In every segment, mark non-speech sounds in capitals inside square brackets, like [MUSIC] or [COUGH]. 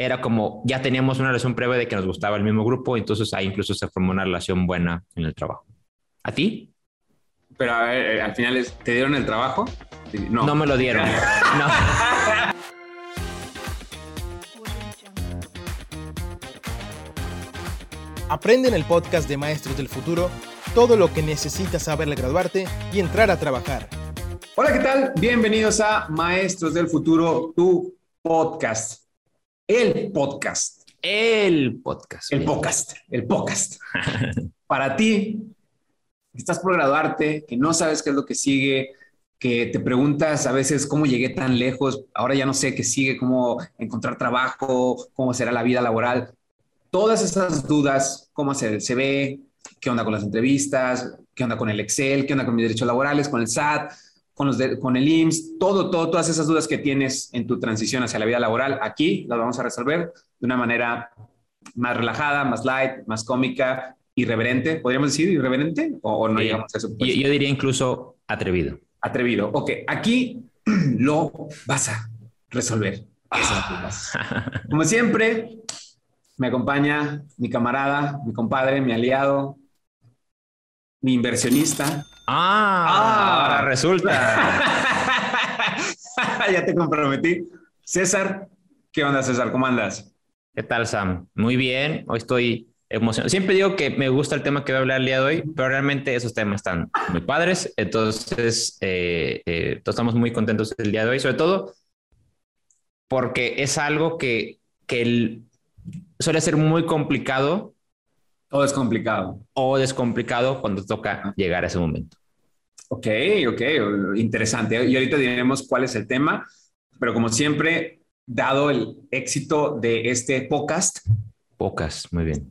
era como ya teníamos una relación previa de que nos gustaba el mismo grupo, entonces ahí incluso se formó una relación buena en el trabajo. ¿A ti? Pero a ver, eh, al final, ¿te dieron el trabajo? No. No me lo dieron. [LAUGHS] no. Aprende en el podcast de Maestros del Futuro todo lo que necesitas saber al graduarte y entrar a trabajar. Hola, ¿qué tal? Bienvenidos a Maestros del Futuro, tu podcast. El podcast. El podcast. El podcast. El podcast. [LAUGHS] Para ti, que estás por graduarte, que no sabes qué es lo que sigue, que te preguntas a veces cómo llegué tan lejos, ahora ya no sé qué sigue, cómo encontrar trabajo, cómo será la vida laboral. Todas esas dudas, cómo se, se ve, qué onda con las entrevistas, qué onda con el Excel, qué onda con mis derechos laborales, con el SAT, con, los con el IMSS, todo, todo, todas esas dudas que tienes en tu transición hacia la vida laboral, aquí las vamos a resolver de una manera más relajada, más light, más cómica, irreverente. ¿Podríamos decir irreverente o, no llegamos a eso? Yo, yo diría incluso atrevido. Atrevido. Ok, aquí [CLEARS THROAT] lo vas a resolver. [LAUGHS] Como siempre, me acompaña mi camarada, mi compadre, mi aliado, mi inversionista. Ah, ah. ahora resulta. [LAUGHS] ya te comprometí. César, ¿qué onda, César? ¿Cómo andas? ¿Qué tal, Sam? Muy bien. Hoy estoy emocionado. Siempre digo que me gusta el tema que voy a hablar el día de hoy, pero realmente esos temas están muy padres. Entonces, eh, eh, todos estamos muy contentos el día de hoy, sobre todo porque es algo que, que suele ser muy complicado. O es complicado. O es complicado cuando toca llegar a ese momento. Ok, ok, interesante. Y ahorita diremos cuál es el tema, pero como siempre, dado el éxito de este podcast. Podcast, muy bien.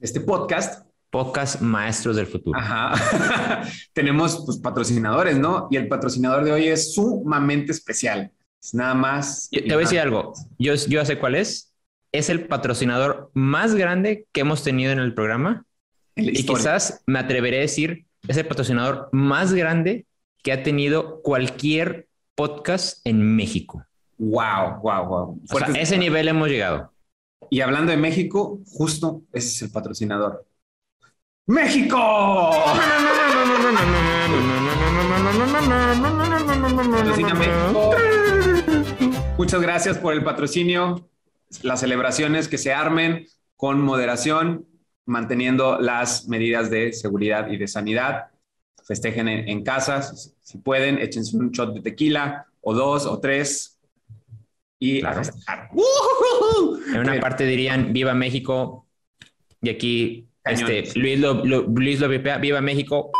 Este podcast. Podcast Maestros del Futuro. Ajá. [LAUGHS] Tenemos pues, patrocinadores, ¿no? Y el patrocinador de hoy es sumamente especial. Es nada más. te voy a decir algo. Yo, yo sé cuál es. Es el patrocinador más grande que hemos tenido en el programa. y quizás me atreveré a decir es el patrocinador más grande que ha tenido cualquier podcast en México. Wow, wow, wow. a ese nivel hemos llegado. Y hablando de México, justo ese es el patrocinador. ¡México! [LAUGHS] Muchas gracias por el patrocinio. Las celebraciones que se armen con moderación manteniendo las medidas de seguridad y de sanidad. Festejen en, en casa, si, pueden, échense un shot de tequila o dos o tres y claro. En una parte dirían Viva México y aquí este, Luis, lo, Luis lo Viva México.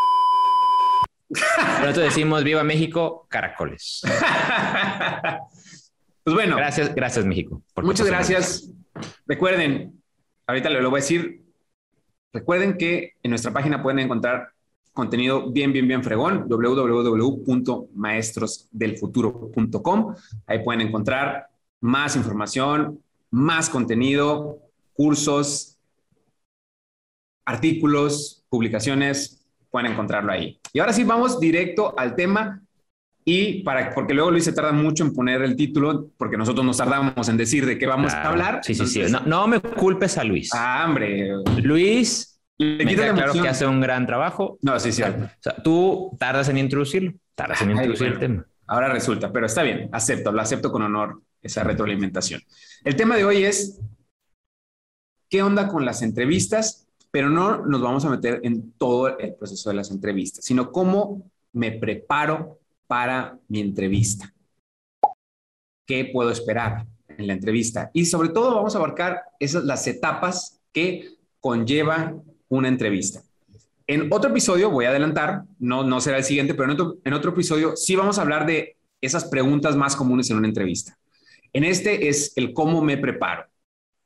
[LAUGHS] Nosotros decimos Viva México, caracoles. [LAUGHS] Pues bueno. Gracias, gracias México. muchas gracias. Recuerden, ahorita lo voy a decir, Recuerden que en nuestra página pueden encontrar contenido bien, bien, bien fregón, www.maestrosdelfuturo.com. Ahí pueden encontrar más información, más contenido, cursos, artículos, publicaciones, pueden encontrarlo ahí. Y ahora sí, vamos directo al tema y para, porque luego Luis se tarda mucho en poner el título, porque nosotros nos tardamos en decir de qué vamos a hablar. Sí, sí, sí. No, me culpes a Luis. Ah, hombre. Luis, le me claro que hace un gran trabajo. No, sí, sí. O sea, tú tardas en introducirlo, tardas en introducir el tema. Ahora resulta, pero está bien, acepto, lo acepto con honor esa retroalimentación. El tema de hoy es qué onda con las entrevistas, pero no nos vamos a meter en todo el proceso de las entrevistas, sino cómo me preparo para mi entrevista. ¿Qué puedo esperar en la entrevista? Y sobre todo vamos a abarcar esas las etapas que conlleva una entrevista. En otro episodio, voy a adelantar, no, no será el siguiente, pero en otro, en otro episodio sí vamos a hablar de esas preguntas más comunes en una entrevista. En este es el cómo me preparo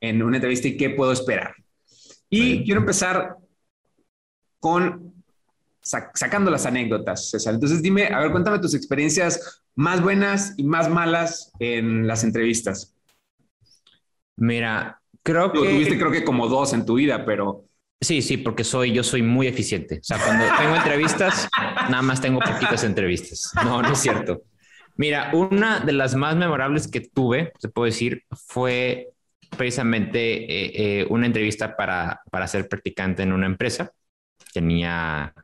en una entrevista y qué puedo esperar. Y quiero empezar con sacando las anécdotas, César. Entonces dime, a ver, cuéntame tus experiencias más buenas y más malas en las entrevistas. Mira, creo que... Tuviste creo que como dos en tu vida, pero... Sí, sí, porque soy, yo soy muy eficiente. O sea, cuando tengo entrevistas, nada más tengo poquitas entrevistas. No, no es cierto. Mira, una de las más memorables que tuve, se puede decir, fue precisamente eh, eh, una entrevista para, para ser practicante en una empresa. Tenía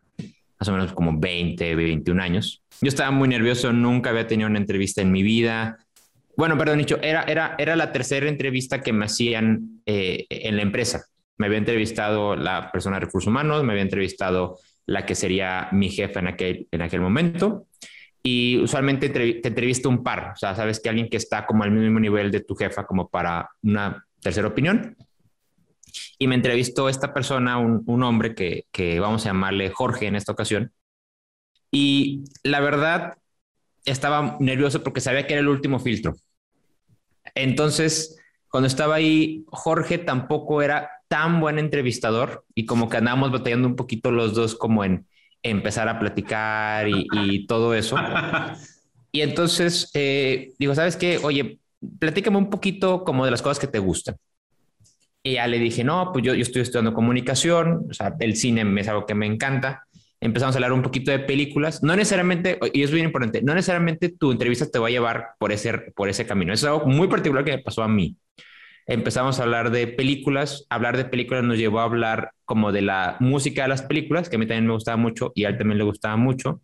más o menos como 20, 21 años. Yo estaba muy nervioso, nunca había tenido una entrevista en mi vida. Bueno, perdón, dicho, era, era, era la tercera entrevista que me hacían eh, en la empresa. Me había entrevistado la persona de recursos humanos, me había entrevistado la que sería mi jefa en aquel, en aquel momento. Y usualmente te entrevista un par, o sea, sabes que alguien que está como al mismo nivel de tu jefa como para una tercera opinión. Y me entrevistó esta persona, un, un hombre que, que vamos a llamarle Jorge en esta ocasión. Y la verdad, estaba nervioso porque sabía que era el último filtro. Entonces, cuando estaba ahí, Jorge tampoco era tan buen entrevistador y como que andábamos batallando un poquito los dos como en empezar a platicar y, todo eso. [LAUGHS] Y entonces eh, digo, ¿sabes qué? Oye, platícame un poquito como de las cosas que te gustan. Y ya le dije, no, pues yo, yo estoy estudiando comunicación, o sea, el cine es algo que me encanta. Empezamos a hablar un poquito de películas. No necesariamente, y es bien importante, no necesariamente tu entrevista te va a llevar por ese, por ese camino. Eso es algo muy particular que me pasó a mí empezamos a hablar de películas. Hablar de películas nos llevó a hablar como de la música de las películas, que a mí también me gustaba mucho y a él también le gustaba mucho.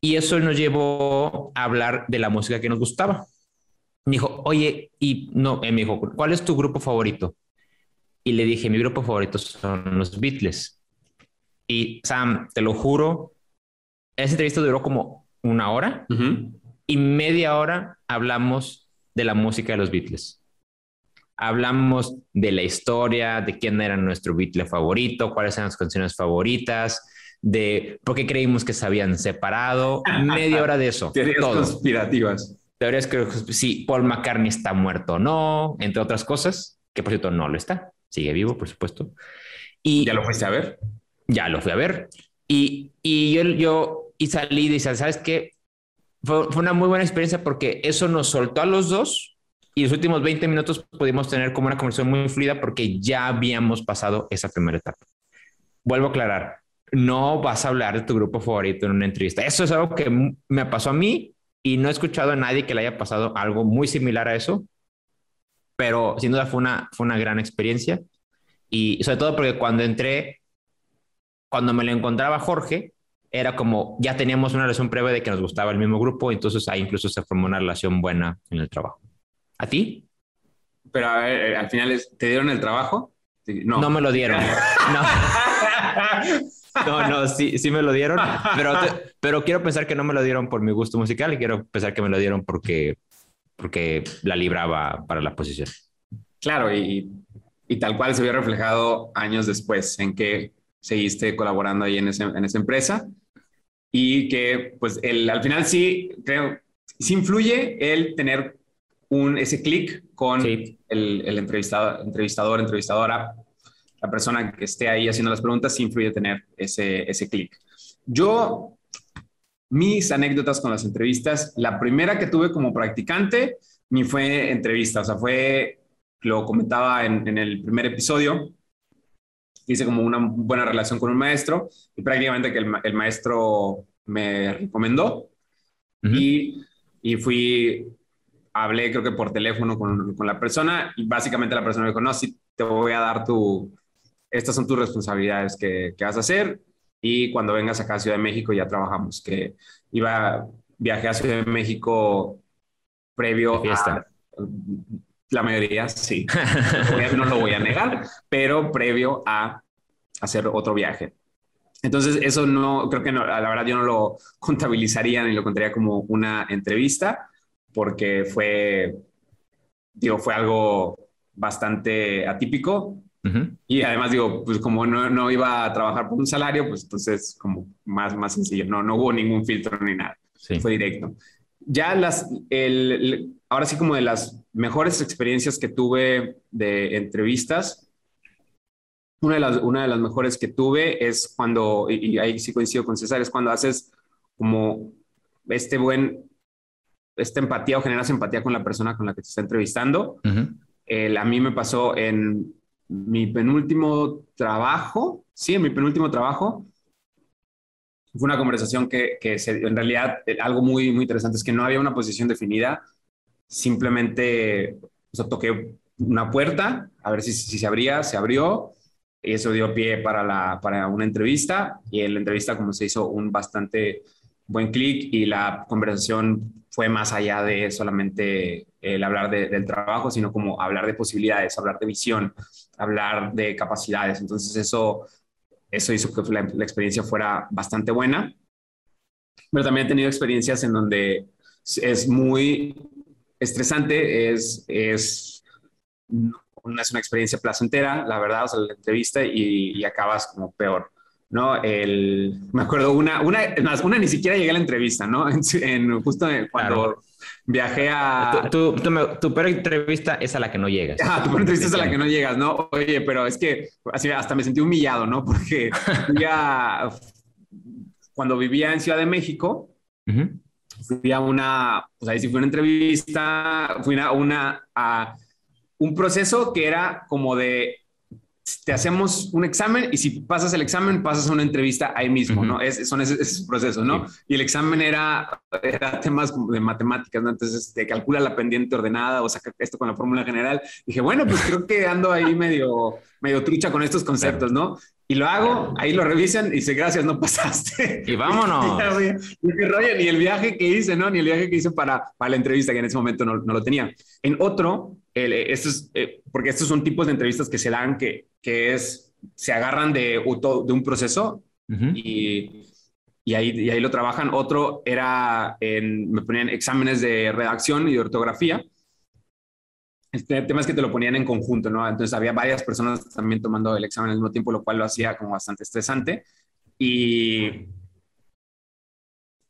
Y eso nos llevó a hablar de la música que nos gustaba. Me dijo, oye, y no, me dijo, ¿cuál es tu grupo favorito? Y le dije, mi grupo favorito son los Beatles. Y Sam, te lo juro, esa entrevista duró como una hora y media hora hablamos de la música de los Beatles hablamos de la historia, de quién era nuestro Beatle favorito, cuáles eran las canciones favoritas, de por qué creímos que se habían separado, [LAUGHS] media hora de eso. Teorías conspirativas. Teorías que si Paul McCartney está muerto o no, entre otras cosas, que por cierto no lo está, sigue vivo, por supuesto. Y ¿Ya lo fuiste a ver? Ya lo fui a ver. Y, y yo, yo y salí y dije, ¿sabes qué? Fue, fue una muy buena experiencia porque eso nos soltó a los dos y los últimos 20 minutos pudimos tener como una conversación muy fluida porque ya habíamos pasado esa primera etapa. Vuelvo a aclarar, no vas a hablar de tu grupo favorito en una entrevista. Eso es algo que me pasó a mí y no he escuchado a nadie que le haya pasado algo muy similar a eso, pero sin duda fue una, fue una gran experiencia y sobre todo porque cuando entré, cuando me lo encontraba Jorge, era como ya teníamos una relación previa de que nos gustaba el mismo grupo, entonces ahí incluso se formó una relación buena en el trabajo. ¿A ti? Pero a ver, eh, al final, ¿te dieron el trabajo? No. No me lo dieron. [LAUGHS] No. No, no, sí, sí me lo dieron, pero, pero quiero pensar que no me lo dieron por mi gusto musical y quiero pensar que me lo dieron porque, porque la libraba para la posición. Claro, y, y tal cual se vio reflejado años después en que seguiste colaborando ahí en, ese, en esa empresa y que pues el, al final sí, creo, sí influye el tener un, ese clic con el, el entrevistador, entrevistador, entrevistadora, la persona que esté ahí haciendo las preguntas, sí influye tener ese, ese clic. Yo, mis anécdotas con las entrevistas, la primera que tuve como practicante ni fue entrevista, o sea, fue, lo comentaba en, en el primer episodio, hice como una buena relación con un maestro y prácticamente que el, el maestro me recomendó. Y, y fui hablé creo que por teléfono con, con, la persona y básicamente la persona me dijo, no, sí, te voy a dar tu, estas son tus responsabilidades que, que vas a hacer y cuando vengas acá a Ciudad de México ya trabajamos, que iba, viaje a Ciudad de México previo a... La mayoría sí, [LAUGHS] no lo voy a negar, pero previo a hacer otro viaje. Entonces, eso no, creo que no, la verdad yo no lo contabilizaría ni lo contaría como una entrevista, porque fue, digo, fue algo bastante atípico. Y además digo, pues como no, no, iba a trabajar por un salario, pues entonces como más, más sencillo, no, no hubo ningún filtro ni nada, fue directo. Ya las, el, ahora sí como de las mejores experiencias que tuve de entrevistas, una de las, una de las mejores que tuve es cuando, y, y ahí sí coincido con César, es cuando haces como este buen esta empatía o generas empatía con la persona con la que te está entrevistando. a mí me pasó en mi penúltimo trabajo, sí, en mi penúltimo trabajo, fue una conversación que, que en realidad eh, algo muy, muy interesante es que no había una posición definida, simplemente o sea, toqué una puerta, a ver si, si se abría, se abrió, y eso dio pie para, la, para una entrevista, y en la entrevista como se hizo un bastante buen clic y la conversación fue más allá de solamente el hablar del trabajo, sino como hablar de posibilidades, hablar de visión, hablar de capacidades. Entonces eso, eso hizo que la, experiencia fuera bastante buena. Pero también he tenido experiencias en donde es muy estresante, es, es, una, es una experiencia placentera, la verdad, o sea, la entrevista y, y acabas como peor. ¿No? El, me acuerdo una, una, una ni siquiera llegué a la entrevista, ¿no? [LAUGHS] En, justo cuando viajé a... Tu, tu, peor entrevista es a la que no llegas. Ah, tu peor entrevista es a la que no llegas, ¿no? Oye, pero es que así hasta me sentí humillado, ¿no? [LAUGHS] Porque ya cuando vivía en Ciudad de México, fui a una, pues ahí sí fue una entrevista, fui a una, a un proceso que era como de te hacemos un examen y si pasas el examen, pasas a una entrevista ahí mismo, ¿no? Es, son esos, procesos, ¿no? Y el examen era, era temas de matemáticas, ¿no? Entonces te calcula la pendiente ordenada o saca esto con la fórmula general. dije, bueno, pues creo que ando ahí medio, medio trucha con estos conceptos, ¿no? Y lo hago, ahí lo revisan y dice, gracias, no pasaste. Y vámonos. [LAUGHS] ni el viaje que hice, ¿no? Ni el viaje que hice para, para la entrevista, que en ese momento no, no lo tenía. En otro, el, estos, eh, porque estos son tipos de entrevistas que se dan que, que es, se agarran de, de un proceso y, y, ahí, y ahí lo trabajan. Otro era, en, me ponían exámenes de redacción y de ortografía el tema es que te lo ponían en conjunto, ¿no? Entonces había varias personas también tomando el examen al mismo tiempo, lo cual lo hacía como bastante estresante. Y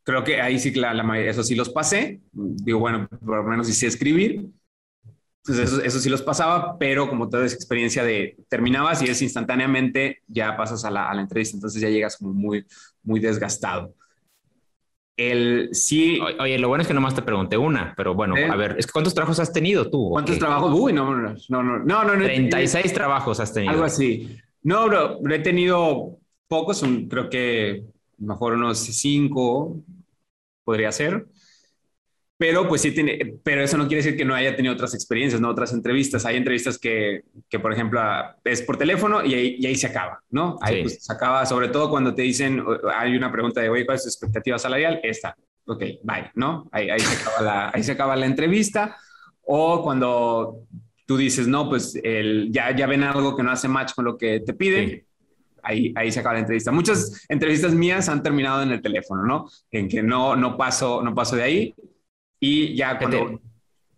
creo que ahí sí, la, la eso sí los pasé. Digo, bueno, por lo menos hice escribir. Entonces eso, eso, sí los pasaba, pero como toda esa experiencia de terminabas y es instantáneamente, ya pasas a la, a la entrevista, entonces ya llegas como muy, muy desgastado. El sí. Oye, lo bueno es que nomás te pregunté una, pero bueno, a ver, es que ¿cuántos trabajos has tenido tú? ¿Cuántos trabajos? Uy, no, no, no, no, no, no. 36 trabajos has tenido. Algo así. No, bro, he tenido pocos, creo que mejor unos cinco podría ser. Pero pues sí tiene, pero eso no quiere decir que no haya tenido otras experiencias, no otras entrevistas. Hay entrevistas que, que por ejemplo, es por teléfono y ahí, y ahí se acaba, ¿no? Ahí pues, se acaba, sobre todo cuando te dicen, hay una pregunta de, oye, ¿cuál es tu expectativa salarial? Esta. Ok, bye, ¿no? Ahí, ahí, se, acaba la, ahí se acaba la entrevista. O cuando tú dices, no, pues el, ya, ya ven algo que no hace match con lo que te piden. Ahí, ahí, se acaba la entrevista. Muchas entrevistas mías han terminado en el teléfono, ¿no? En que no, no, paso, no paso de ahí y ya cuando...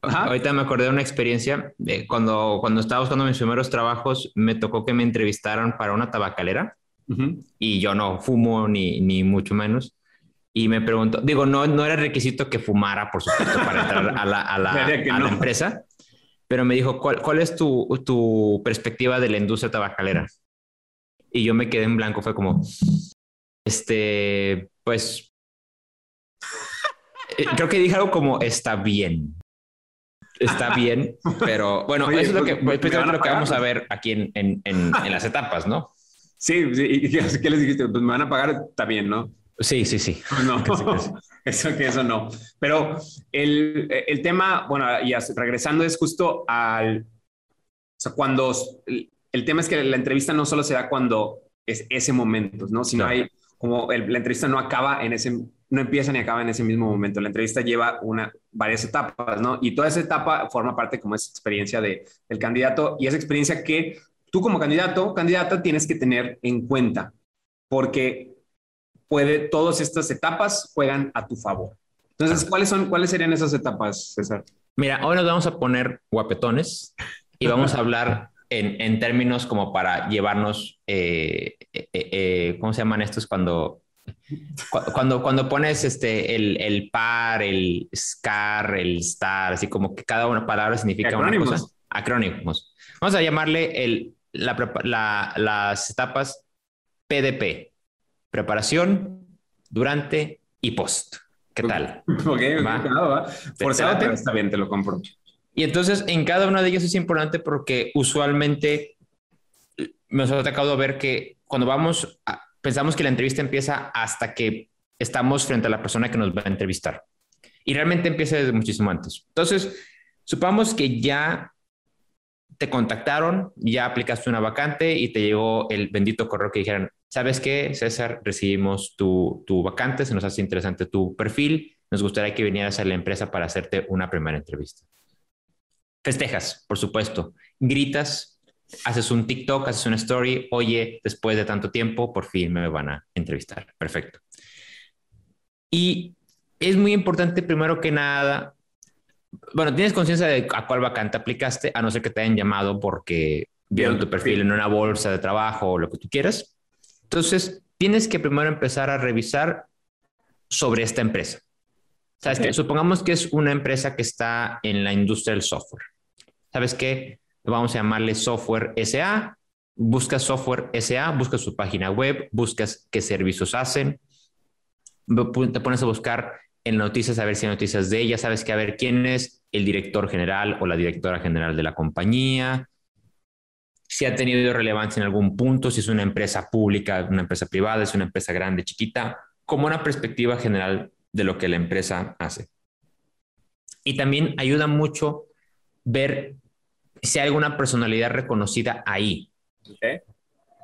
Ahorita me acordé de una experiencia de cuando, cuando estaba buscando mis primeros trabajos, me tocó que me entrevistaran para una tabacalera. Y yo no fumo ni, ni mucho menos. Y me preguntó, digo, no, no era requisito que fumara, por supuesto, para entrar a la, a la, [LAUGHS] a la empresa, pero me dijo, ¿cuál, cuál es tu, tu, perspectiva de la industria tabacalera? Y yo me quedé en blanco, fue como, este, pues creo que dije algo como está bien. Está [LAUGHS] bien, pero bueno, eso es lo que, pues, lo que vamos a ver aquí en, en, en, las etapas, ¿no? Sí, sí, ¿y qué les dijiste? Pues me van a pagar, bien, ¿no? Sí, sí, sí. [LAUGHS] No, [LAUGHS] eso que eso no. Pero el, el tema, bueno, y regresando es justo al, o sea, cuando, el, tema es que la entrevista no solo se da cuando es ese momento, ¿no? Sino hay, como la entrevista no acaba en ese no empieza ni acaba en ese mismo momento. La entrevista lleva una, varias etapas, ¿no? Y toda esa etapa forma parte como esa experiencia de, del candidato y esa experiencia que tú como candidato, candidata, tienes que tener en cuenta, porque puede, todas estas etapas juegan a tu favor. Entonces, ¿cuáles, son, ¿cuáles serían esas etapas, César? Mira, hoy nos vamos a poner guapetones y vamos a [LAUGHS] hablar en, en términos como para llevarnos, eh, eh, eh, ¿cómo se llaman estos cuando cuando, cuando pones este, el, el, par, el scar, el star, así como que cada una palabra significa una cosa. Acrónimos. Vamos a llamarle el, la, las etapas PDP. Preparación, durante y post. ¿Qué tal? [LAUGHS] Ok, ¿Va? está bien, te lo compro. Y entonces en cada uno de ellos es importante porque usualmente me ha tocado ver que cuando vamos a, pensamos que la entrevista empieza hasta que estamos frente a la persona que nos va a entrevistar. Y realmente empieza desde muchísimo antes. Entonces, supongamos que ya te contactaron, ya aplicaste una vacante y te llegó el bendito correo que dijeran, ¿sabes qué, César? Recibimos tu, tu vacante, se nos hace interesante tu perfil, nos gustaría que vinieras a la empresa para hacerte una primera entrevista. Festejas, por supuesto, gritas, haces un TikTok, haces una story, oye, después de tanto tiempo, por fin me van a entrevistar. Perfecto. Y es muy importante, primero que nada, bueno, tienes conciencia de a cuál vacante aplicaste, a no ser que te hayan llamado porque vieron tu perfil en una bolsa de trabajo o lo que tú quieras. Entonces, tienes que primero empezar a revisar sobre esta empresa. ¿Sabes que Supongamos que es una empresa que está en la industria del software. ¿Sabes qué? Vamos a llamarle software SA. Buscas software SA, buscas su página web, buscas qué servicios hacen, te pones a buscar en noticias a ver si hay noticias de ella, sabes que a ver quién es el director general o la directora general de la compañía, si ha tenido relevancia en algún punto, si es una empresa pública, una empresa privada, es una empresa grande, chiquita, como una perspectiva general de lo que la empresa hace. Y también ayuda mucho ver si hay alguna personalidad reconocida ahí.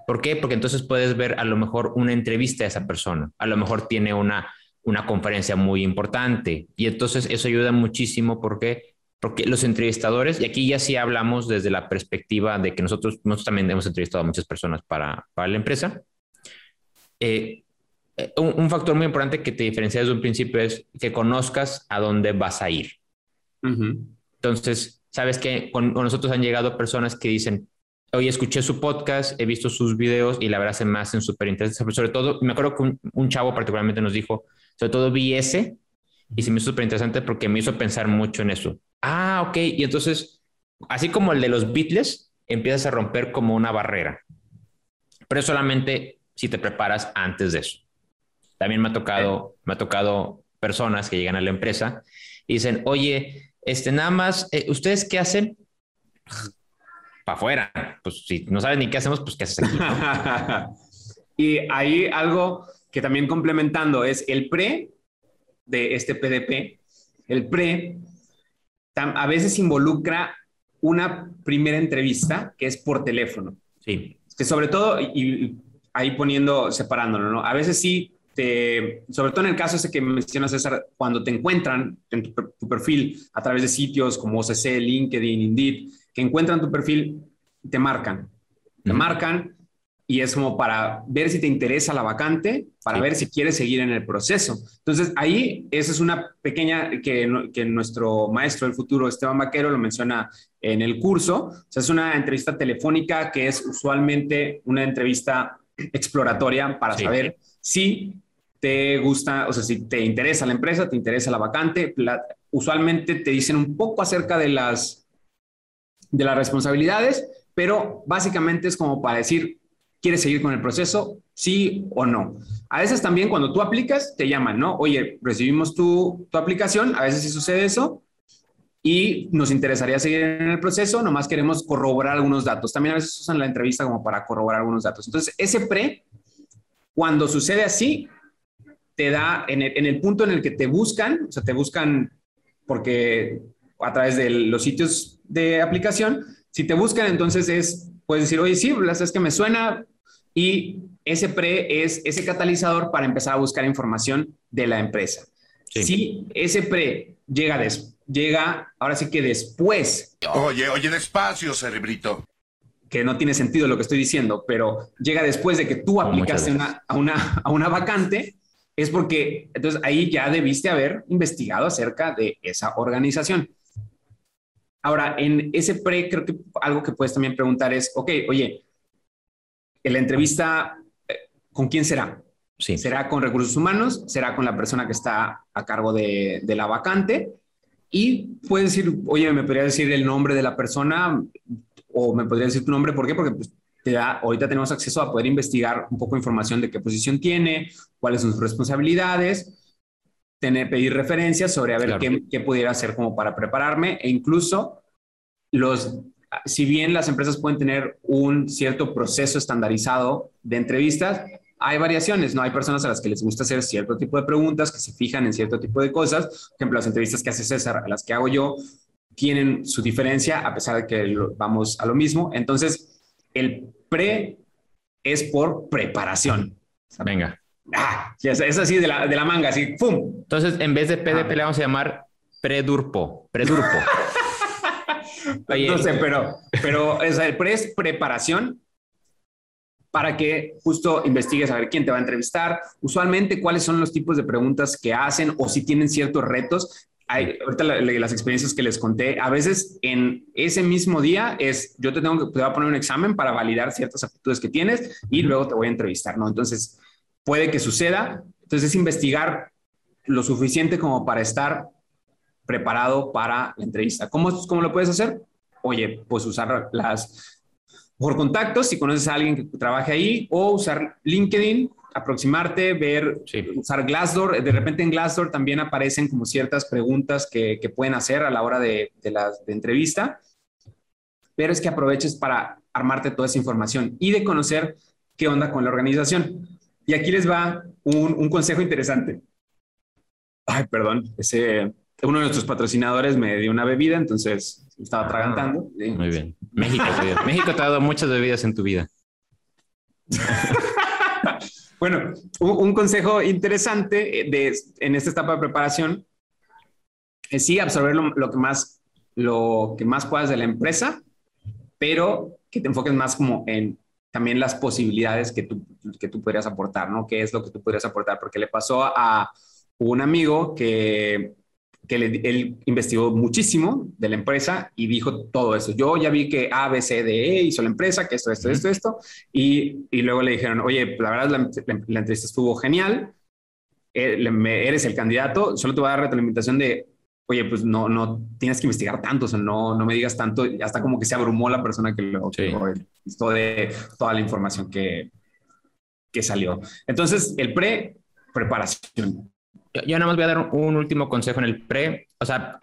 ¿Por qué? Porque entonces puedes ver a lo mejor una entrevista a esa persona, a lo mejor tiene una una conferencia muy importante. Y entonces eso ayuda muchísimo porque, porque los entrevistadores, y aquí ya sí hablamos desde la perspectiva de que nosotros, nosotros también hemos entrevistado a muchas personas para, para la empresa. Eh, eh, un, factor muy importante que te diferencia desde un principio es que conozcas a dónde vas a ir. Entonces, sabes que con, nosotros han llegado personas que dicen, hoy escuché su podcast, he visto sus videos y la verdad se me hacen súper interesantes. Sobre todo, me acuerdo que un, chavo particularmente nos dijo, sobre todo vi ese y se me hizo súper interesante porque me hizo pensar mucho en eso. Ah, ok. Y entonces, así como el de los Beatles, empiezas a romper como una barrera. Pero solamente si te preparas antes de eso. También me ha tocado, me ha tocado personas que llegan a la empresa y dicen, oye, este, nada más, eh, ¿ustedes qué hacen? Para afuera. Pues si no sabes ni qué hacemos, pues qué haces aquí. [LAUGHS] y hay algo que también complementando es el pre de este PDP, el pre a veces involucra una primera entrevista que es por teléfono. Sí. Que sobre todo, y, ahí poniendo, separándolo, ¿no? A veces sí, te, sobre todo en el caso ese que mencionas, César, cuando te encuentran en tu, perfil a través de sitios como OCC, LinkedIn, Indeed, que encuentran tu perfil, te marcan. Te marcan y es como para ver si te interesa la vacante, para ver si quieres seguir en el proceso. Entonces, ahí, esa es una pequeña que, que nuestro maestro del futuro, Esteban Vaquero, lo menciona en el curso. O sea, es una entrevista telefónica que es usualmente una entrevista exploratoria para saber si te gusta, o sea, si te interesa la empresa, te interesa la vacante. usualmente te dicen un poco acerca de las, de las responsabilidades, pero básicamente es como para decir, ¿Quieres seguir con el proceso? Sí o no. A veces también cuando tú aplicas, te llaman, ¿no? Oye, recibimos tu, tu aplicación, a veces sí sucede eso, y nos interesaría seguir en el proceso, nomás queremos corroborar algunos datos. También a veces usan la entrevista como para corroborar algunos datos. Entonces, ese pre, cuando sucede así, te da en el, en el punto en el que te buscan, o sea, te buscan porque a través de los sitios de aplicación, si te buscan, entonces es puedes decir, oye, sí, la es que me suena. Y ese pre es ese catalizador para empezar a buscar información de la empresa. Si ese pre llega, llega, ahora sí que después. Oye, oye, despacio, cerebrito. Que no tiene sentido lo que estoy diciendo, pero llega después de que tú aplicaste una, a, una, a una vacante, es porque entonces ahí ya debiste haber investigado acerca de esa organización. Ahora, en ese pre, creo que algo que puedes también preguntar es, ok, oye, en la entrevista, eh, ¿con quién será? Sí. ¿Será con recursos humanos? ¿Será con la persona que está a cargo de, la vacante? Y puedes decir, oye, ¿me podría decir el nombre de la persona? O me podría decir tu nombre, ¿por qué? Porque pues, te da, ahorita tenemos acceso a poder investigar un poco de información de qué posición tiene, cuáles son sus responsabilidades tener, pedir referencias sobre a ver qué, qué, pudiera hacer como para prepararme e incluso los, si bien las empresas pueden tener un cierto proceso estandarizado de entrevistas, hay variaciones, ¿no? Hay personas a las que les gusta hacer cierto tipo de preguntas, que se fijan en cierto tipo de cosas. Por ejemplo, las entrevistas que hace César, las que hago yo, tienen su diferencia a pesar de que vamos a lo mismo. Entonces, el pre es por preparación. Venga. Ah, es así de la, de la manga, así, ¡pum! Entonces, en vez de PDP, ah. le vamos a llamar predurpo, predurpo. [LAUGHS] no sé, pero, pero el pre es preparación para que justo investigues a ver quién te va a entrevistar, usualmente cuáles son los tipos de preguntas que hacen o si tienen ciertos retos. Hay, ahorita las experiencias que les conté, a veces en ese mismo día es, yo te tengo que, te voy a poner un examen para validar ciertas aptitudes que tienes y luego te voy a entrevistar, ¿no? Entonces, puede que suceda. Entonces, es investigar lo suficiente como para estar preparado para la entrevista. ¿Cómo, cómo lo puedes hacer? Oye, pues usar las por contactos si conoces a alguien que trabaje ahí o usar LinkedIn, aproximarte, ver, usar Glassdoor. De repente en Glassdoor también aparecen como ciertas preguntas que, que pueden hacer a la hora de, de la de entrevista, pero es que aproveches para armarte toda esa información y de conocer qué onda con la organización. Y aquí les va un, un consejo interesante. Ay, perdón, ese uno de nuestros patrocinadores me dio una bebida, entonces estaba atragantando. Muy bien. México, México te ha dado muchas bebidas en tu vida. [LAUGHS] bueno, un, consejo interesante de, en esta etapa de preparación es sí absorber lo, que más lo que más puedas de la empresa, pero que te enfoques más como en también las posibilidades que tú, que tú podrías aportar, ¿no? ¿Qué es lo que tú podrías aportar? Porque le pasó a un amigo que que él investigó muchísimo de la empresa y dijo todo eso. Yo ya vi que A, B, C, D, E hizo la empresa, que esto, esto, esto, esto, y, y, luego le dijeron, oye, la verdad la, la, entrevista estuvo genial, eh, eres el candidato, solo te voy a dar retroalimentación de, oye, pues no, no tienes que investigar tanto, o sea, no, no me digas tanto, hasta como que se abrumó la persona que lo sí. de toda la información que, que salió. Entonces, el pre, preparación yo, nada más voy a dar un, último consejo en el pre. O sea,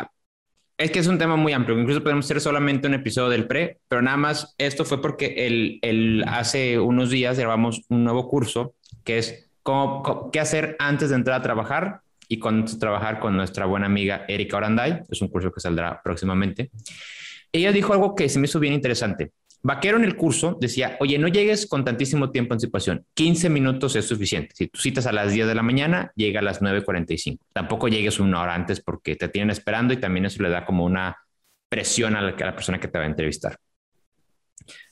es que es un tema muy amplio. Incluso podemos hacer solamente un episodio del pre, pero nada más esto fue porque el, el hace unos días grabamos un nuevo curso que es cómo, qué hacer antes de entrar a trabajar y con trabajar con nuestra buena amiga Erika Oranday. Es un curso que saldrá próximamente. Ella dijo algo que se me hizo bien interesante. Vaquero en el curso decía, oye, no llegues con tantísimo tiempo en anticipación, 15 minutos es suficiente. Si tú citas a las 10 de la mañana, llega a las 9.45. Tampoco llegues una hora antes porque te tienen esperando y también eso le da como una presión a la, a la persona que te va a entrevistar.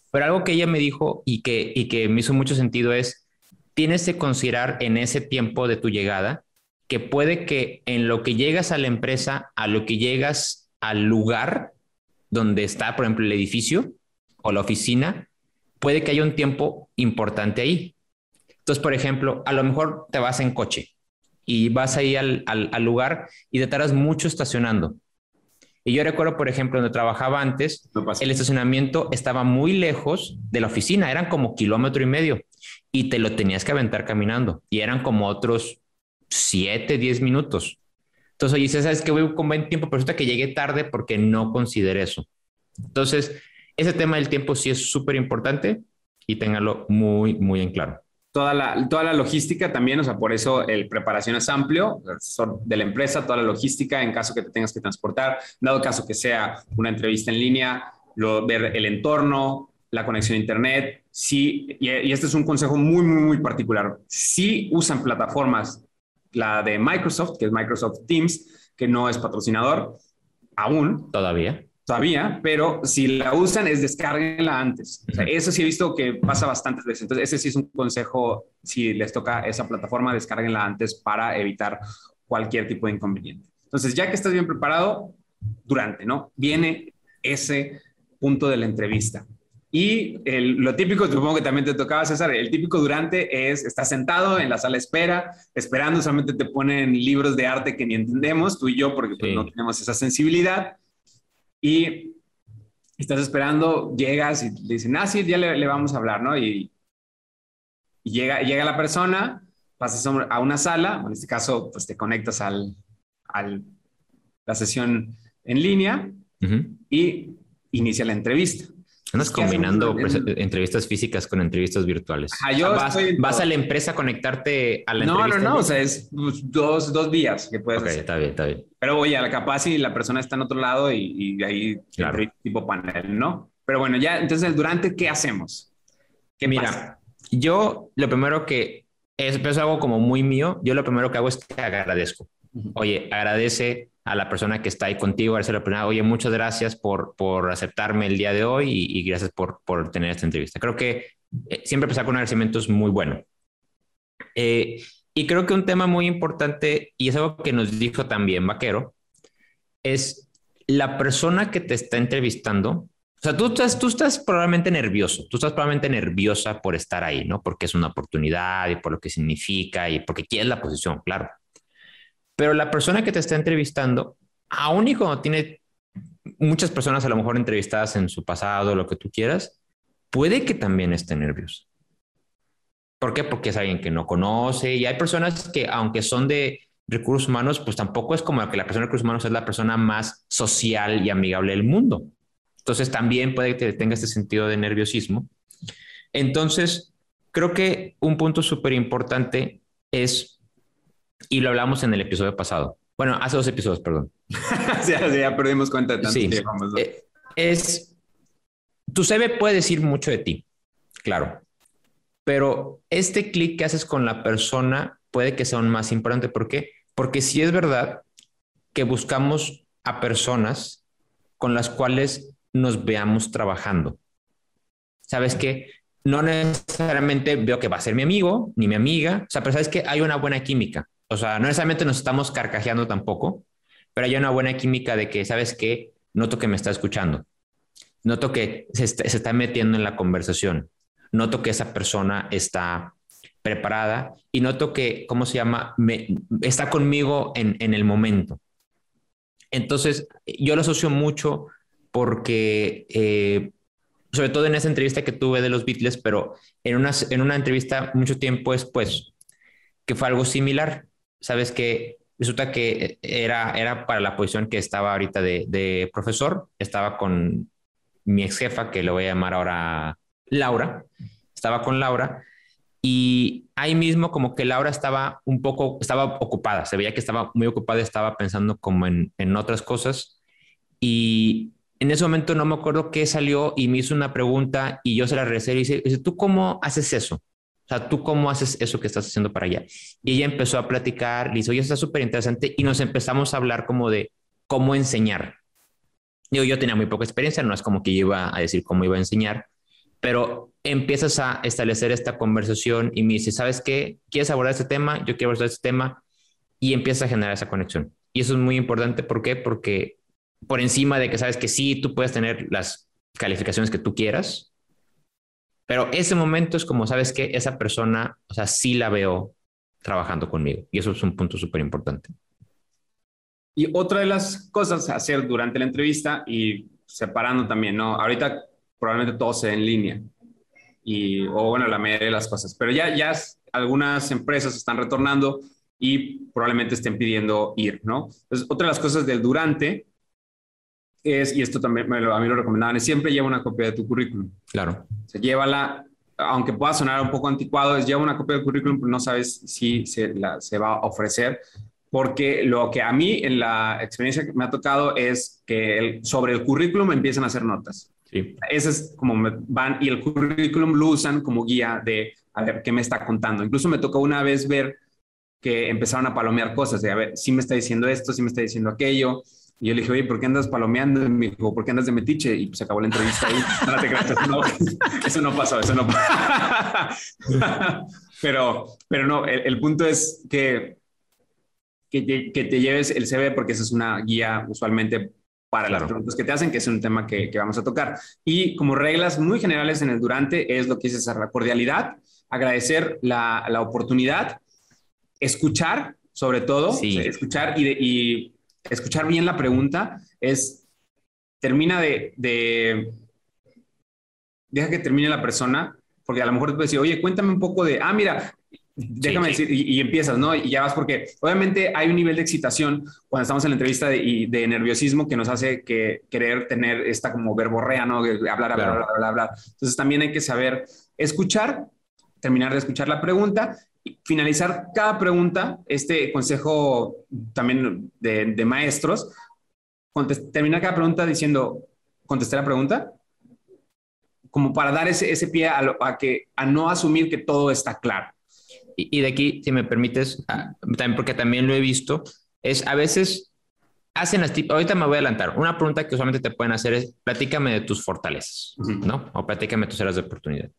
Pero algo que ella me dijo y que, y que me hizo mucho sentido es, tienes que considerar en ese tiempo de tu llegada que puede que en lo que llegas a la empresa, a lo que llegas al lugar donde está, por ejemplo, el edificio, o la oficina, puede que haya un tiempo importante ahí. Entonces, por ejemplo, a lo mejor te vas en coche y vas ahí al, al, lugar y te tardas mucho estacionando. Y yo recuerdo, por ejemplo, donde trabajaba antes, el estacionamiento estaba muy lejos de la oficina, eran como kilómetro y medio y te lo tenías que aventar caminando y eran como otros siete, diez minutos. Entonces, oye, sabes que voy con buen tiempo, pero resulta que llegué tarde porque no consideré eso. Entonces, ese tema del tiempo sí es súper importante y téngalo muy, muy en claro. Toda la, toda la logística también, o sea, por eso el preparación es amplio de la empresa, toda la logística en caso que te tengas que transportar, dado caso que sea una entrevista en línea, lo, ver el entorno, la conexión a Internet. Sí, y, y este es un consejo muy, muy, muy particular. Si usan plataformas, la de Microsoft, que es Microsoft Teams, que no es patrocinador aún. Todavía todavía, pero si la usan es descarguenla antes. eso sí he visto que pasa bastantes veces. Entonces, ese sí es un consejo, si les toca esa plataforma, descarguenla antes para evitar cualquier tipo de inconveniente. Entonces, ya que estás bien preparado, durante, ¿no? Viene ese punto de la entrevista. Y lo típico, supongo que también te tocaba, César, el típico durante es, estás sentado en la sala de espera, esperando, solamente te ponen libros de arte que ni entendemos, tú y yo, porque pues, no tenemos esa sensibilidad y estás esperando, llegas y dicen, ah, sí, ya le, vamos a hablar, ¿no? Y, llega, llega la persona, pasas a una sala, en este caso, pues te conectas al, al la sesión en línea y inicia la entrevista. Andas combinando pues, entrevistas físicas con entrevistas virtuales. Ajá, yo vas, estoy vas a la empresa a conectarte a la No, no, entrevista. no, o sea, es pues, dos, dos días que puedes Ok, hacer. está bien, está bien. Pero oye, a la capaz si la persona está en otro lado y, y ahí Claro. entrevista tipo panel, ¿no? Pero bueno, ya, entonces durante, ¿qué hacemos? ¿Qué Mira, pasa? yo lo primero que es, algo como muy mío, yo lo primero que hago es que agradezco. Oye, agradece a la persona que está ahí contigo, a la persona, oye, muchas gracias por, por aceptarme el día de hoy y, gracias por, por tener esta entrevista. Creo que eh, siempre empezar con agradecimiento es muy bueno. Eh, y creo que un tema muy importante, y es algo que nos dijo también Vaquero, es la persona que te está entrevistando. O sea, tú estás, tú estás probablemente nervioso, tú estás probablemente nerviosa por estar ahí, ¿no? Porque es una oportunidad y por lo que significa y porque quieres la posición, claro. Pero la persona que te está entrevistando, aún y cuando tiene muchas personas a lo mejor entrevistadas en su pasado, lo que tú quieras, puede que también esté nervioso. ¿Por qué? Porque es alguien que no conoce y hay personas que, aunque son de recursos humanos, pues tampoco es como que la persona de recursos humanos es la persona más social y amigable del mundo. Entonces también puede que tenga este sentido de nerviosismo. Entonces, creo que un punto súper importante es, y lo hablamos en el episodio pasado, bueno, hace dos episodios, perdón, [LAUGHS] ya, ya perdimos cuenta de tanto Sí. eh, es, tu CV puede decir mucho de ti, claro, pero este clic que haces con la persona puede que sea aún más importante. ¿Por qué? Porque sí es verdad que buscamos a personas con las cuales nos veamos trabajando. ¿Sabes qué? No necesariamente veo que va a ser mi amigo ni mi amiga, o sea, pero sabes que hay una buena química. O sea, no necesariamente nos estamos carcajeando tampoco, pero hay una buena química de que, ¿sabes qué? Noto que me está escuchando. Noto que se está, se está metiendo en la conversación. Noto que esa persona está preparada y noto que, ¿cómo se llama? Me, está conmigo en, en el momento. Entonces, yo lo asocio mucho porque, eh, sobre todo en esa entrevista que tuve de los Beatles, pero en una, en una entrevista mucho tiempo después, que fue algo similar. Sabes que resulta que era, era para la posición que estaba ahorita de, de profesor, estaba con mi ex jefa, que le voy a llamar ahora Laura, estaba con Laura. Y ahí mismo como que Laura estaba un poco, estaba ocupada, se veía que estaba muy ocupada, estaba pensando como en, en otras cosas. Y en ese momento no me acuerdo qué salió y me hizo una pregunta y yo se la regresé y dice, ¿tú cómo haces eso? O sea, ¿tú cómo haces eso que estás haciendo para allá? Y ella empezó a platicar, le dice, oye, está súper interesante y nos empezamos a hablar como de cómo enseñar. Digo, yo tenía muy poca experiencia, no es como que yo iba a decir cómo iba a enseñar, pero empiezas a establecer esta conversación y me dice, ¿sabes qué? ¿Quieres abordar este tema? Yo quiero abordar este tema y empieza a generar esa conexión. Y eso es muy importante, ¿por qué? Porque por encima de que sabes que sí, tú puedes tener las calificaciones que tú quieras, pero ese momento es como, ¿sabes que Esa persona, o sea, sí la veo trabajando conmigo. Y eso es un punto súper importante. Y otra de las cosas a hacer durante la entrevista y separando también, ¿no? Ahorita probablemente todo se en línea y, o bueno, la mayoría de las cosas, pero ya, ya algunas empresas están retornando y probablemente estén pidiendo ir, ¿no? Entonces, otra de las cosas del durante es, y esto también me lo, a mí lo recomendaban, es siempre lleva una copia de tu currículum. Claro. O sea, llévala, aunque pueda sonar un poco anticuado, es lleva una copia del currículum, pero no sabes si se, la, se va a ofrecer porque lo que a mí en la experiencia que me ha tocado es que el, sobre el currículum empiezan a hacer notas. Sí. Ese es como me van y el currículum lo usan como guía de a ver qué me está contando. Incluso me tocó una vez ver que empezaron a palomear cosas de a ver si me está diciendo esto, si me está diciendo aquello. Y yo le dije, oye, ¿por qué andas palomeando? Y me dijo, ¿por qué andas de metiche? Y pues acabó la entrevista ahí. [LAUGHS] No te creas, eso, no, eso no pasó, eso no pasó. [LAUGHS] pero, pero no, el, el punto es que que te, que te, lleves el CV porque esa es una guía usualmente para claro. las preguntas que te hacen, que es un tema que, que, vamos a tocar. Y como reglas muy generales en el durante es lo que dices, la cordialidad, agradecer la, la oportunidad, escuchar sobre todo, sí. escuchar y, de, y, escuchar bien la pregunta es, termina de, de, deja que termine la persona, porque a lo mejor te puede decir, oye, cuéntame un poco de, ah, mira, Déjame decir, y, empiezas, ¿no? Y ya vas porque obviamente hay un nivel de excitación cuando estamos en la entrevista y de nerviosismo que nos hace que querer tener esta como verborrea, ¿no? Hablar, hablar, hablar, hablar, Entonces también hay que saber escuchar, terminar de escuchar la pregunta y finalizar cada pregunta. Este consejo también de, maestros, terminar cada pregunta diciendo, contesté la pregunta, como para dar ese, ese pie a, a, que, a no asumir que todo está claro. Y, de aquí, si me permites, ah, también porque también lo he visto, es a veces hacen las ahorita me voy a adelantar, una pregunta que usualmente te pueden hacer es, platícame de tus fortalezas, ¿no? O platícame tus áreas de oportunidad.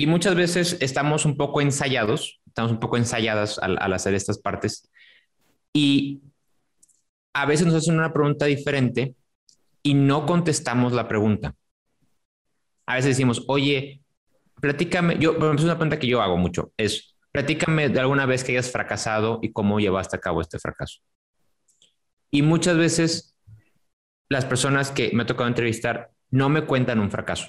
Y muchas veces estamos un poco ensayados, estamos un poco ensayadas al, hacer estas partes y a veces nos hacen una pregunta diferente y no contestamos la pregunta. A veces decimos, oye, platícame, yo, es una pregunta que yo hago mucho, es, Platícame de alguna vez que hayas fracasado y cómo llevaste a cabo este fracaso. Y muchas veces las personas que me ha tocado entrevistar no me cuentan un fracaso.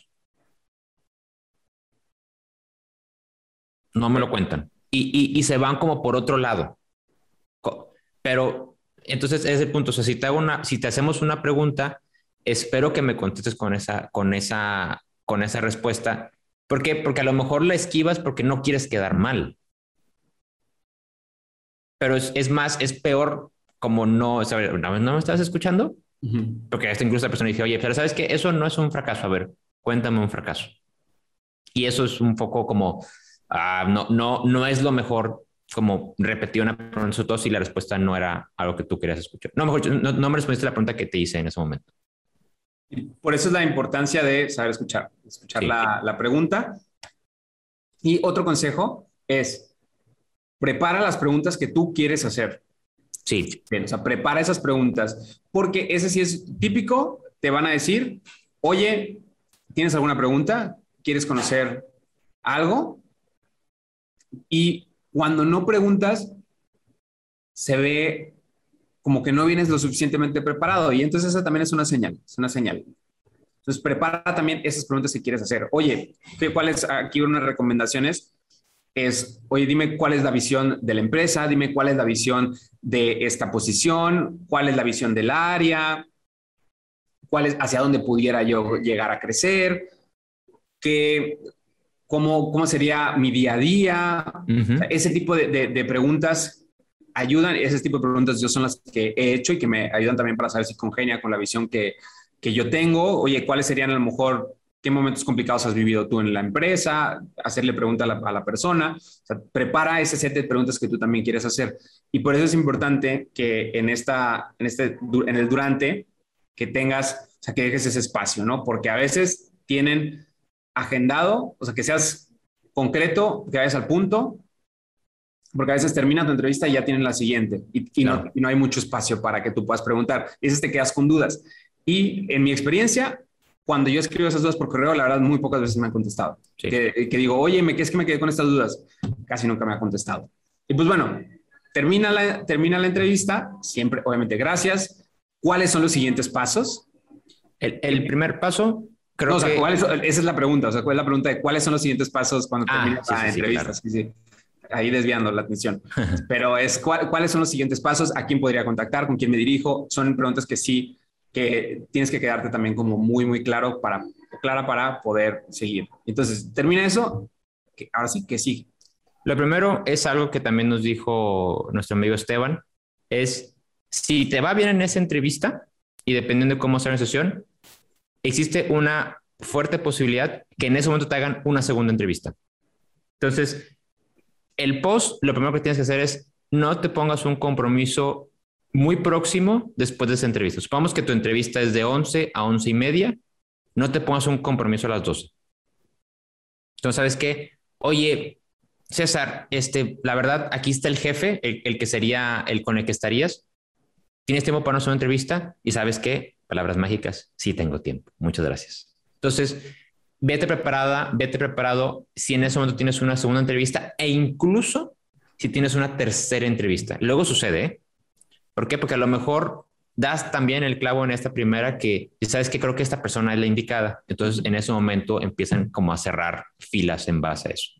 No me lo cuentan. Y, se van como por otro lado. Pero entonces ese es el punto. O sea, si te, una, si te hacemos una pregunta, espero que me contestes con esa, con esa, con esa respuesta. ¿Por qué? Porque a lo mejor la esquivas porque no quieres quedar mal pero es, más, es peor como no, ¿sabes? ¿No, me estás escuchando? Porque hasta incluso la persona dice, oye, pero sabes que eso no es un fracaso, a ver, cuéntame un fracaso. Y eso es un poco como, ah, no, no, no es lo mejor como repetir una pregunta si la respuesta no era algo que tú querías escuchar. No, mejor, no, no me respondiste la pregunta que te hice en ese momento. Por eso es la importancia de saber escuchar, escuchar la, la pregunta. Y otro consejo es, prepara las preguntas que tú quieres hacer. Sí. o sea, prepara esas preguntas, porque ese sí es típico, te van a decir, oye, ¿tienes alguna pregunta? ¿Quieres conocer algo? Y cuando no preguntas, se ve como que no vienes lo suficientemente preparado y entonces esa también es una señal, es una señal. Entonces prepara también esas preguntas que quieres hacer. Oye, ¿cuáles aquí unas recomendaciones? es, oye, dime cuál es la visión de la empresa, dime cuál es la visión de esta posición, cuál es la visión del área, cuál es, hacia dónde pudiera yo llegar a crecer, qué, cómo, cómo sería mi día a día. ese tipo de, preguntas ayudan, ese tipo de preguntas yo son las que he hecho y que me ayudan también para saber si congenia con la visión que, que yo tengo. Oye, ¿cuáles serían a lo mejor qué momentos complicados has vivido tú en la empresa, hacerle pregunta a la, persona, prepara ese set de preguntas que tú también quieres hacer. Y por eso es importante que en, esta, en, este, en el durante, que tengas, o sea, que dejes ese espacio, ¿no? Porque a veces tienen agendado, o sea, que seas concreto, que vayas al punto, porque a veces termina tu entrevista y ya tienen la siguiente y, no, y no hay mucho espacio para que tú puedas preguntar. Y veces te quedas con dudas. Y en mi experiencia, cuando yo escribo esas dudas por correo, la verdad, muy pocas veces me han contestado. Que, digo, oye, ¿me, ¿qué es que me quedé con estas dudas? Casi nunca me ha contestado. Y pues bueno, termina la, termina la entrevista, siempre, obviamente, gracias. ¿Cuáles son los siguientes pasos? El, primer paso, creo que... esa es la pregunta, o sea, ¿cuál es la pregunta de cuáles son los siguientes pasos cuando ah, termina la entrevista? Sí, Ahí desviando la atención. [LAUGHS] Pero es, ¿cuáles son los siguientes pasos? ¿A quién podría contactar? ¿Con quién me dirijo? Son preguntas que sí que tienes que quedarte también como muy, muy claro para, clara para poder seguir. Entonces, termina eso, que ahora sí que sí. Lo primero es algo que también nos dijo nuestro amigo Esteban, es si te va bien en esa entrevista y dependiendo de cómo sea la sesión, existe una fuerte posibilidad que en ese momento te hagan una segunda entrevista. Entonces, el post, lo primero que tienes que hacer es no te pongas un compromiso muy próximo después de esa entrevista. Supongamos que tu entrevista es de 11 a 11 y media, no te pongas un compromiso a las 12. Entonces, ¿sabes qué? Oye, César, este, la verdad, aquí está el jefe, el, que sería el con el que estarías. ¿Tienes tiempo para una entrevista? Y sabes qué? Palabras mágicas, sí tengo tiempo. Muchas gracias. Entonces, vete preparada, vete preparado si en ese momento tienes una segunda entrevista e incluso si tienes una tercera entrevista. Luego sucede, ¿eh? ¿Por qué? Porque a lo mejor das también el clavo en esta primera que sabes que creo que esta persona es la indicada. Entonces, en ese momento empiezan como a cerrar filas en base a eso.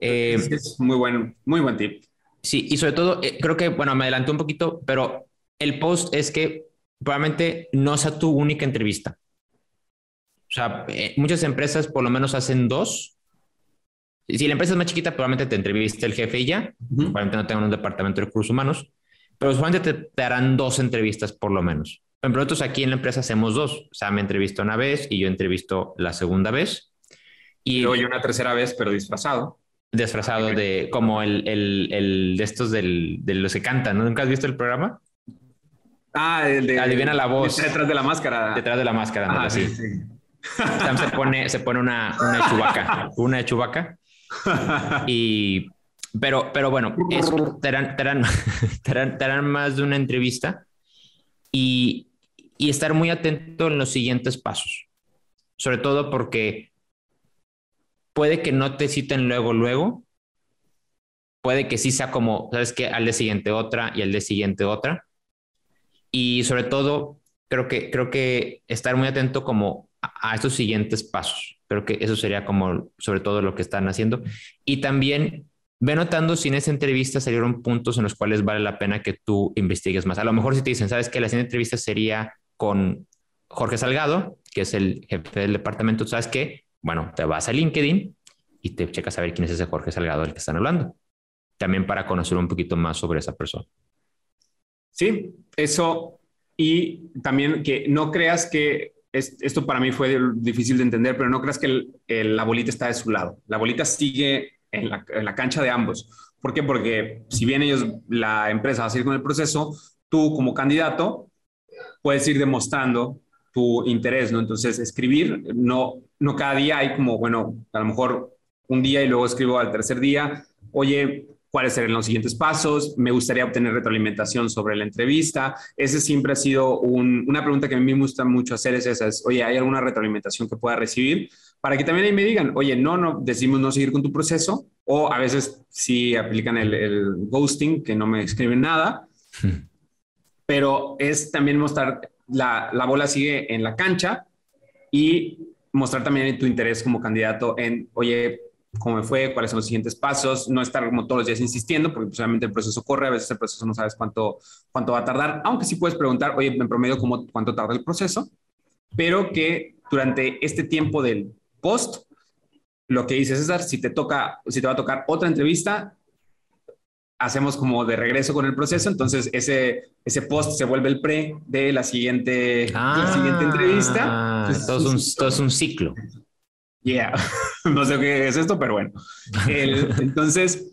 Eh, es, muy buen, muy buen tip. Sí, y sobre todo, eh, creo que, bueno, me adelanté un poquito, pero el post es que probablemente no sea tu única entrevista. O sea, eh, muchas empresas por lo menos hacen dos. Si la empresa es más chiquita, probablemente te entrevista el jefe y ya. Ujú. Probablemente no tengan un departamento de recursos humanos, pero usualmente te, te harán dos entrevistas por lo menos. Por ejemplo, nosotros aquí en la empresa hacemos dos. O sea, me entrevisto una vez y yo entrevisto la segunda vez. Y Y luego yo una tercera vez, pero disfrazado. disfrazado de como el, el, el de estos del, de los que cantan. ¿no? ¿Nunca has visto el programa? Ah, el de. Adivina la voz. Detrás de la máscara. Detrás de la máscara. Ah, sí, sí. Sam se pone, se pone una, una chubaca, una chubaca. [LAUGHS] Y, pero, pero bueno, es- te, harán, te harán- [LAUGHS] te harán- te harán más de una entrevista y, y estar muy atento en los siguientes pasos. Sobre todo porque puede que no te citen luego, luego. Puede que sí sea como, sabes que al día siguiente otra y al día siguiente otra. Y sobre todo, creo que, creo que estar muy atento como a, a estos siguientes pasos. Creo que eso sería como sobre todo lo que están haciendo. Y también ve notando si en esa entrevista salieron puntos en los cuales vale la pena que tú investigues más. A lo mejor si te dicen, sabes que la siguiente entrevista sería con Jorge Salgado, que es el jefe del departamento, ¿sabes qué? Bueno, te vas a LinkedIn y te checas a ver quién es ese Jorge Salgado del que están hablando. También para conocer un poquito más sobre esa persona. Sí, eso. Y también que no creas que es- esto para mí fue difícil de entender, pero no creas que el- el- la bolita está de su lado. La bolita sigue en la, en la cancha de ambos. ¿Por qué? Porque si bien ellos, la empresa va a seguir con el proceso, tú como candidato puedes ir demostrando tu interés, ¿no? Entonces, escribir, no, no cada día hay como, bueno, a lo mejor un día y luego escribo al tercer día, oye, cuáles serían los siguientes pasos, me gustaría obtener retroalimentación sobre la entrevista. Ese siempre ha sido un- una pregunta que a mí me gusta mucho hacer, es esa, es, oye, ¿hay alguna retroalimentación que pueda recibir? Para que también ahí me digan, oye, no, no, decimos no seguir con tu proceso, o a veces sí aplican el, el ghosting, que no me escriben nada, [LAUGHS] pero es también mostrar, la, la bola sigue en la cancha y mostrar también tu interés como candidato en, oye, cómo me fue, cuáles son los siguientes pasos, no estar como todos los días insistiendo, porque pues, obviamente el proceso corre, a veces el proceso no sabes cuánto, cuánto va a tardar, aunque sí puedes preguntar, oye, en promedio, ¿cómo, ¿cuánto tarda el proceso? Pero que durante este tiempo del post, lo que dice César, si te toca, si te va a tocar otra entrevista, hacemos como de regreso con el proceso, entonces ese, ese post se vuelve el pre de la siguiente, la siguiente entrevista. Ah, Entonces, todo, es un, todo es un ciclo. Yeah, [LAUGHS] no sé qué es esto, pero bueno. El- [LAUGHS] entonces,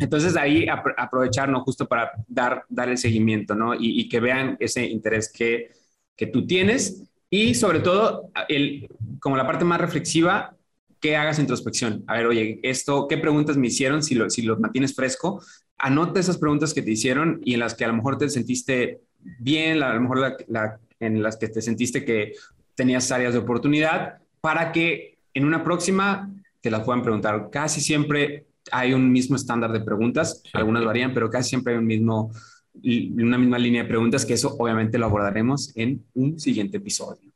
entonces ahí apro- aprovechar, ¿no? Justo para dar, dar el seguimiento, ¿no? Y, y que vean ese interés que, que tú tienes y sobre todo, el, como la parte más reflexiva, que hagas introspección. A ver, oye, esto, ¿qué preguntas me hicieron? Si lo, si lo mantienes fresco, anota esas preguntas que te hicieron y en las que a lo mejor te sentiste bien, a lo mejor la- la- en las que te sentiste que tenías áreas de oportunidad para que en una próxima te las puedan preguntar. Casi siempre hay un mismo estándar de preguntas, algunas varían, pero casi siempre hay un mismo, una misma línea de preguntas, que eso obviamente lo abordaremos en un siguiente episodio.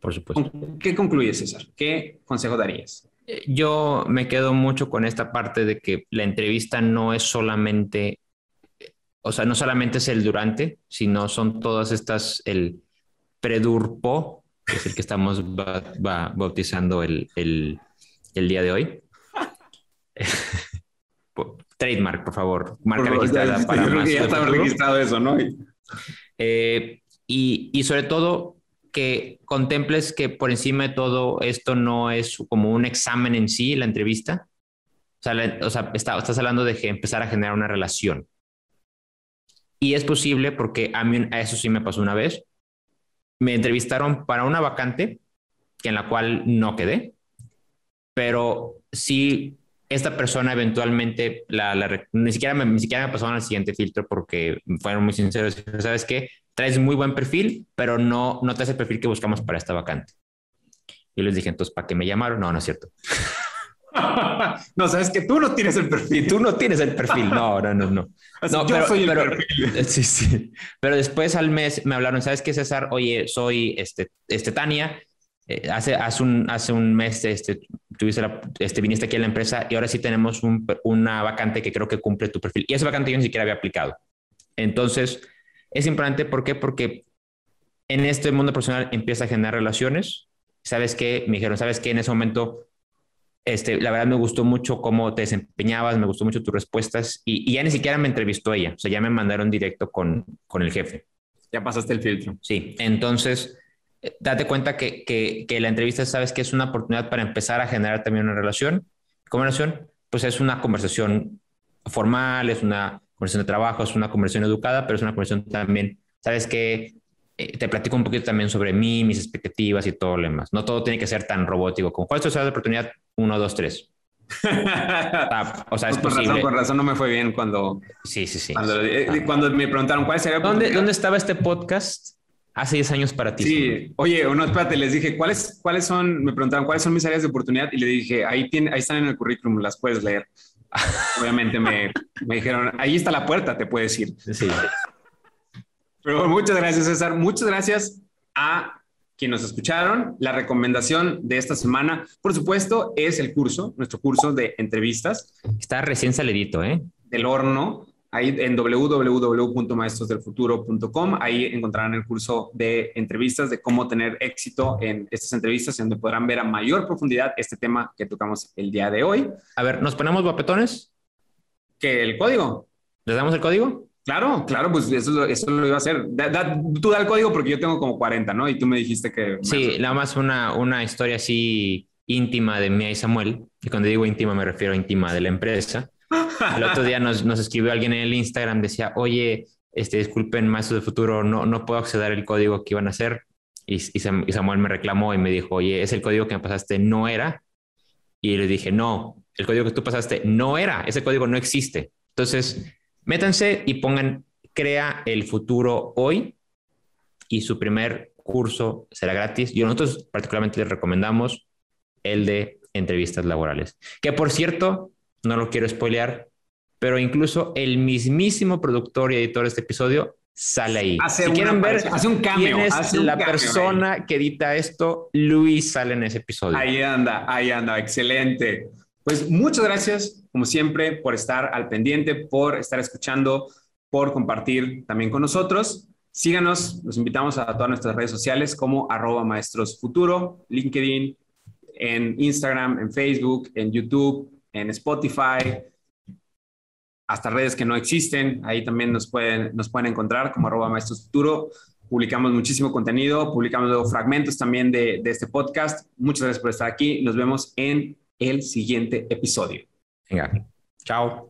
Por supuesto. ¿Con ¿Qué concluyes, César? ¿Qué consejo darías? Yo me quedo mucho con esta parte de que la entrevista no es solamente, o sea, no solamente es el durante, sino son todas estas, el predurpo, es el que estamos ba- ba- bautizando el, el, el día de hoy. [LAUGHS] Trademark, por favor. Marca registrada para Yo creo más que ya futuro. registrado eso, ¿no? Eh, y, y sobre todo que contemples que por encima de todo esto no es como un examen en sí, la entrevista. O sea, la- o sea, está- estás hablando de empezar a generar una relación. Y es posible porque a mí a eso sí me pasó una vez. Me entrevistaron para una vacante que en la cual no quedé, pero sí esta persona eventualmente la, la ni siquiera me, ni siquiera me pasaron al siguiente filtro porque fueron muy sinceros. Sabes qué, traes muy buen perfil, pero no, no hace el perfil que buscamos para esta vacante. Y les dije, entonces, ¿para qué me llamaron? No, no es cierto. [LAUGHS] [LAUGHS] no, sabes que tú no tienes el Y perfil. tú no tienes el perfil. No, no, no, no. [LAUGHS] No, yo pero- soy el pero- perfil. Sí, sí. Pero después al mes me hablaron, ¿sabes qué, César? Oye, soy este, este Tania. Eh, hace, hace, un, hace un mes este, tuviste la, este, viniste aquí a la empresa y ahora sí tenemos un, una vacante que creo que cumple tu perfil. Y esa vacante yo ni siquiera había aplicado. Entonces, es importante, ¿por qué? Porque en este mundo profesional empieza a generar relaciones. ¿Sabes qué? Me dijeron, ¿sabes qué? En ese momento, este, la verdad me gustó mucho cómo te desempeñabas, me gustó mucho tus respuestas y, y ya ni siquiera me entrevistó ella, o sea, ya me mandaron directo con, con el jefe. Ya pasaste el filtro. Sí, entonces, eh, date cuenta que, que, que, la entrevista, sabes que es una oportunidad para empezar a generar también una relación. ¿Cómo relación? Pues es una conversación formal, es una conversación de trabajo, es una conversación educada, pero es una conversación también, sabes que eh, te platico un poquito también sobre mí, mis expectativas y todo lo demás. No todo tiene que ser tan robótico como cuál es tu de oportunidad, uno, dos, tres. [LAUGHS] ah, o sea, es por posible. Razón, por razón no me fue bien cuando. Sí, sí, sí. Cuando, eh, cuando me preguntaron cuál sería. ¿Dónde, ¿Dónde estaba este podcast? Hace 10 años para ti. Sí, oye, no, espérate, les dije, ¿cuáles, ¿cuáles son? Me preguntaron, ¿cuáles son mis áreas de oportunidad? Y le dije, ahí, tiene, ahí están en el currículum, las puedes leer. [LAUGHS] Obviamente me, me dijeron, ahí está la puerta, te puedes ir. Sí. Pero muchas gracias, César. Muchas gracias a quienes nos escucharon. La recomendación de esta semana, por supuesto, es el curso, nuestro curso de entrevistas. Está recién salidito, ¿eh? Del horno. Ahí en www.maestrosdelfuturo.com, ahí encontrarán el curso de entrevistas, de cómo tener éxito en estas entrevistas, en donde podrán ver a mayor profundidad este tema que tocamos el día de hoy. A ver, ¿nos ponemos guapetones? ¿Que el código? ¿Les damos el código? Claro, claro, pues eso, eso lo iba a hacer. tú da el código porque yo tengo como 40, ¿no? Y tú me dijiste que... Sí, nada más una, una historia así íntima de mí y Samuel. Y cuando digo íntima me refiero a íntima de la empresa. El otro día nos, nos escribió alguien en el Instagram, decía, oye, este, disculpen, maestros de futuro, no, no puedo acceder al código que iban a hacer. Y, y, Samuel me reclamó y me dijo, oye, es el código que me pasaste, no era. Y le dije, no, el código que tú pasaste no era, ese código no existe. Entonces, Métanse y pongan Crea el futuro hoy y su primer curso será gratis. Y nosotros particularmente les recomendamos el de entrevistas laborales. Que por cierto, no lo quiero spoilear, pero incluso el mismísimo productor y editor de este episodio sale ahí. Hace si quieren ver hace un cambio, quién es la persona que edita esto, Luis sale en ese episodio. Ahí anda, ahí anda, excelente. Pues muchas gracias, como siempre, por estar al pendiente, por estar escuchando, por compartir también con nosotros. Síganos, los invitamos a todas nuestras redes sociales como arroba maestros futuro, LinkedIn, en Instagram, en Facebook, en YouTube, en Spotify, hasta redes que no existen. Ahí también nos pueden, nos pueden encontrar como arroba maestros futuro. Publicamos muchísimo contenido, publicamos fragmentos también de, de este podcast. Muchas gracias por estar aquí. Nos vemos en el siguiente episodio. hình ảnh ciao